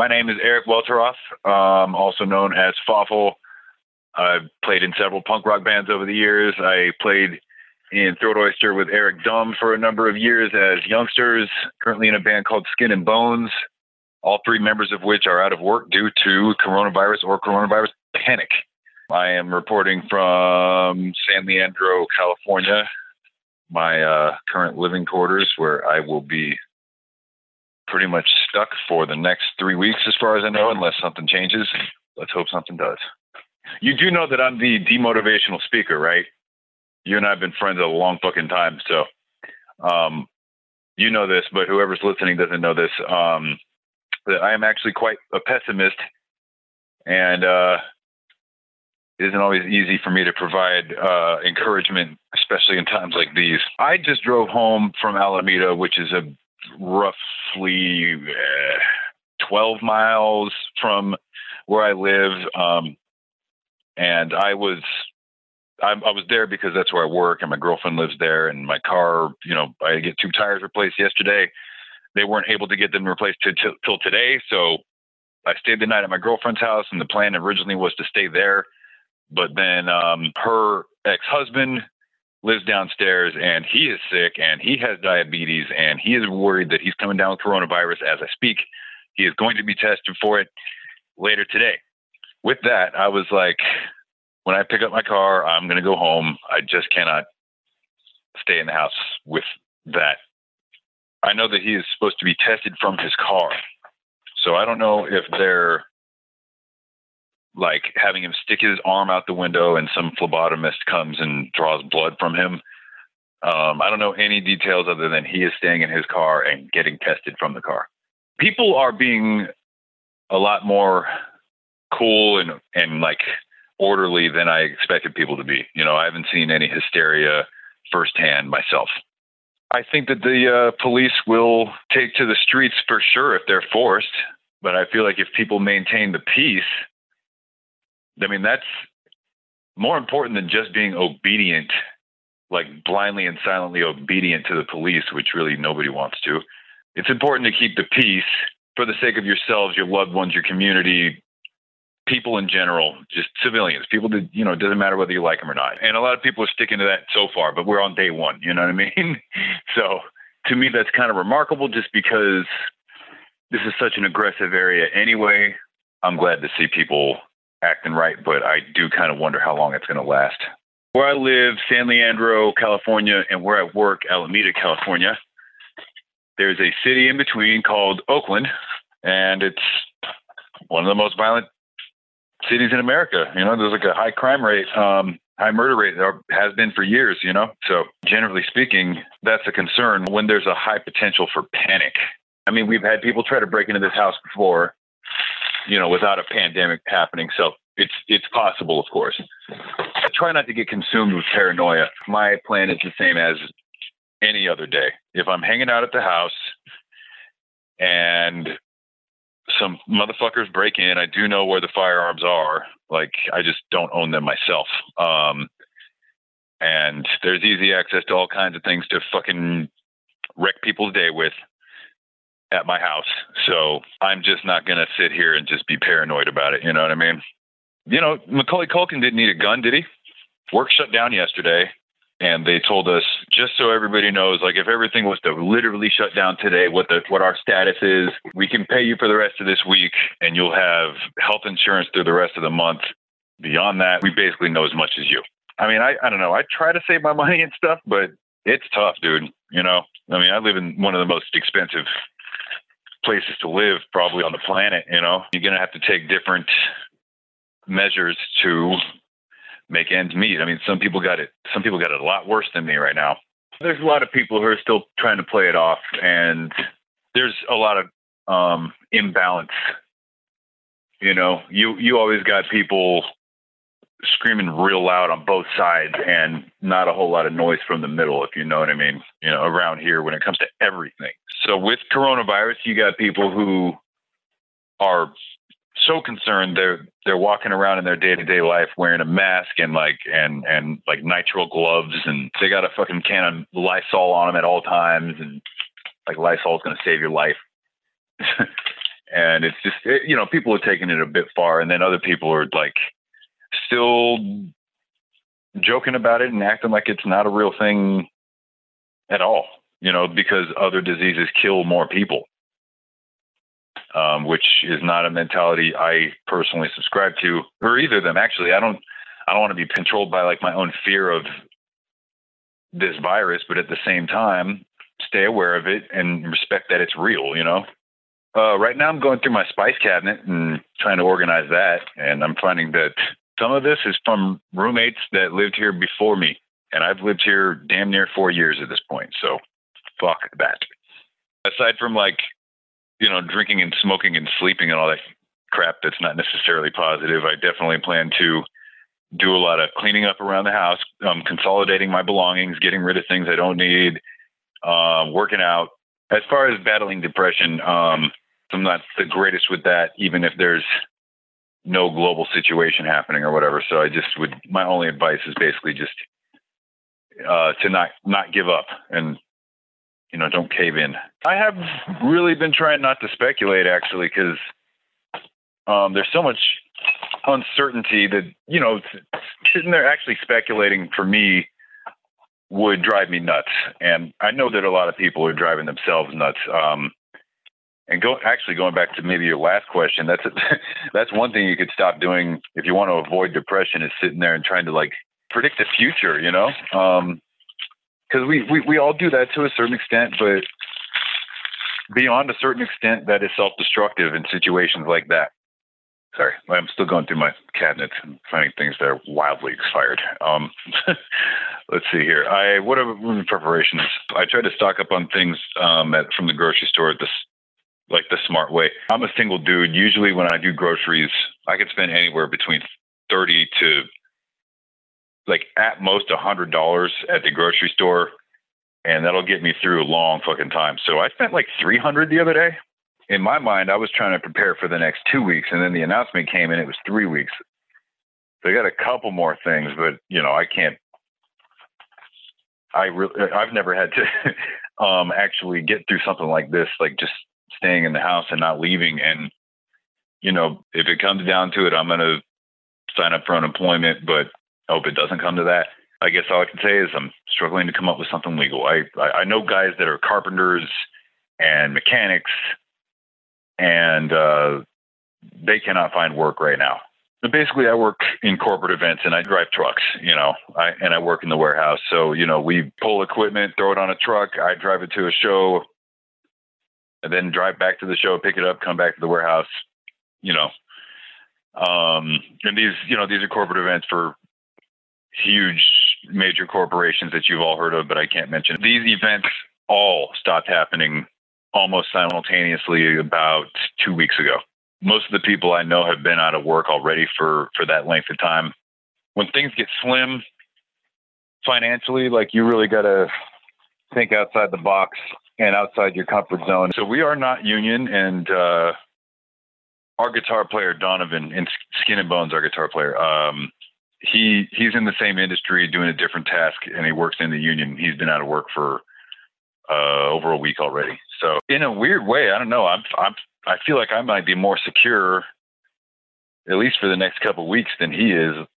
My name is Eric Welteroth, um, also known as Fawful. I've played in several punk rock bands over the years. I played in Throat Oyster with Eric Dumb for a number of years as youngsters, currently in a band called Skin and Bones, all three members of which are out of work due to coronavirus or coronavirus panic. I am reporting from San Leandro, California, my uh, current living quarters, where I will be pretty much stuck for the next three weeks, as far as I know, unless something changes. Let's hope something does. You do know that I'm the demotivational speaker, right? You and I have been friends a long fucking time, so um, you know this, but whoever's listening doesn't know this. Um, that I am actually quite a pessimist, and uh, it isn't always easy for me to provide uh, encouragement, especially in times like these. I just drove home from Alameda, which is a roughly uh, 12 miles from where I live. Um, and I was I, I, was there because that's where I work, and my girlfriend lives there. And my car, you know, I get two tires replaced yesterday. They weren't able to get them replaced t- t- till today, so I stayed the night at my girlfriend's house. And the plan originally was to stay there, but then um, her ex-husband lives downstairs, and he is sick, and he has diabetes, and he is worried that he's coming down with coronavirus as I speak. He is going to be tested for it later today with that, I was like, when I pick up my car, I'm going to go home. I just cannot stay in the house with that. I know that he is supposed to be tested from his car. So I don't know if they're like having him stick his arm out the window and some phlebotomist comes and draws blood from him. Um, I don't know any details other than he is staying in his car and getting tested from the car. People are being a lot more cool and and like orderly than I expected people to be. You know, I haven't seen any hysteria firsthand myself. I think that the uh, police will take to the streets for sure if they're forced. But I feel like if people maintain the peace, I mean, that's more important than just being obedient, like blindly and silently obedient to the police, which really nobody wants to. It's important to keep the peace for the sake of yourselves, your loved ones, your community, people in general, just civilians, people that, you know, it doesn't matter whether you like them or not. And a lot of people are sticking to that so far, but we're on day one, you know what I mean? so to me, that's kind of remarkable just because this is such an aggressive area anyway. I'm glad to see people acting right, but I do kind of wonder how long it's going to last. Where I live, San Leandro, California, and where I work, Alameda, California, there's a city in between called Oakland, and it's one of the most violent cities in America. You know, there's like a high crime rate, um, high murder rate, there has been for years, you know. So, generally speaking, that's a concern when there's a high potential for panic. I mean, we've had people try to break into this house before, you know, without a pandemic happening. So, it's it's possible, of course. I try not to get consumed with paranoia. My plan is the same as any other day. If I'm hanging out at the house and some motherfuckers break in. I do know where the firearms are. Like I just don't own them myself. Um, and there's easy access to all kinds of things to fucking wreck people's day with at my house. So I'm just not gonna sit here and just be paranoid about it. You know what I mean? You know, Macaulay Culkin didn't need a gun, did he? Work shut down yesterday and they told us just so everybody knows like if everything was to literally shut down today what the what our status is we can pay you for the rest of this week and you'll have health insurance through the rest of the month beyond that we basically know as much as you i mean i, I don't know i try to save my money and stuff but it's tough dude you know i mean i live in one of the most expensive places to live probably on the planet you know you're going to have to take different measures to make ends meet. I mean, some people got it. Some people got it a lot worse than me right now. There's a lot of people who are still trying to play it off, and there's a lot of um, imbalance. You know, you you always got people screaming real loud on both sides, and not a whole lot of noise from the middle, if you know what I mean. You know, around here when it comes to everything. So with coronavirus, you got people who are so concerned they're they're walking around in their day to day life wearing a mask and like and and like nitrile gloves and they got a fucking can of Lysol on them at all times and like Lysol is going to save your life. and it's just it, you know people are taking it a bit far, and then other people are like still joking about it and acting like it's not a real thing at all. You know, because other diseases kill more people, um, which is not a mentality I personally subscribe to, or either of them. Actually, I don't. I don't want to be controlled by like my own fear of this virus, but at the same time, stay aware of it and respect that it's real. You know. Uh, right now, I'm going through my spice cabinet and trying to organize that, and I'm finding that some of this is from roommates that lived here before me, and I've lived here damn near four years at this point. So, fuck that. Aside from like, you know, drinking and smoking and sleeping and all that crap that's not necessarily positive, I definitely plan to do a lot of cleaning up around the house, um, consolidating my belongings, getting rid of things I don't need, uh, working out. As far as battling depression, um, I'm not the greatest with that, even if there's no global situation happening or whatever. So I just would, my only advice is basically just uh, to not not give up and you know don't cave in. I have really been trying not to speculate actually because um, there's so much uncertainty that you know sitting there actually speculating for me would drive me nuts, and I know that a lot of people are driving themselves nuts. Um, and go actually going back to maybe your last question, that's that's one thing you could stop doing if you want to avoid depression is sitting there and trying to like predict the future, you know? Um, because we, we we all do that to a certain extent, but beyond a certain extent, that is self-destructive in situations like that. Sorry, I'm still going through my cabinets and finding things that are wildly expired. Um, let's see here. I what are preparations? I try to stock up on things um, at, from the grocery store at this like the smart way. I'm a single dude. Usually when I do groceries, I can spend anywhere between 30 to like at most a hundred dollars at the grocery store. And that'll get me through a long fucking time. So I spent like 300 the other day. In my mind, I was trying to prepare for the next two weeks. And then the announcement came and it was three weeks. So I got a couple more things, but you know, I can't, I really, I've never had to um, actually get through something like this, like just staying in the house and not leaving. And, you know, if it comes down to it, I'm going to sign up for unemployment, but I hope it doesn't come to that. I guess all I can say is I'm struggling to come up with something legal. I, I, I know guys that are carpenters and mechanics, and uh, they cannot find work right now. But basically, I work in corporate events and I drive trucks, you know, I, and I work in the warehouse. So, you know, we pull equipment, throw it on a truck, I drive it to a show, and then drive back to the show, pick it up, come back to the warehouse, you know. Um, and these, you know, these are corporate events for huge major corporations that you've all heard of, but I can't mention. These events all stopped happening almost simultaneously about two weeks ago. Most of the people I know have been out of work already for for that length of time. When things get slim financially, like you really got to think outside the box and outside your comfort zone. So we are not union, and uh, our guitar player Donovan in Skin and Bones, our guitar player, um, he he's in the same industry doing a different task, and he works in the union. He's been out of work for uh, over a week already. So in a weird way, I don't know. I'm I'm I feel like I might be more secure, at least for the next couple weeks, than he is.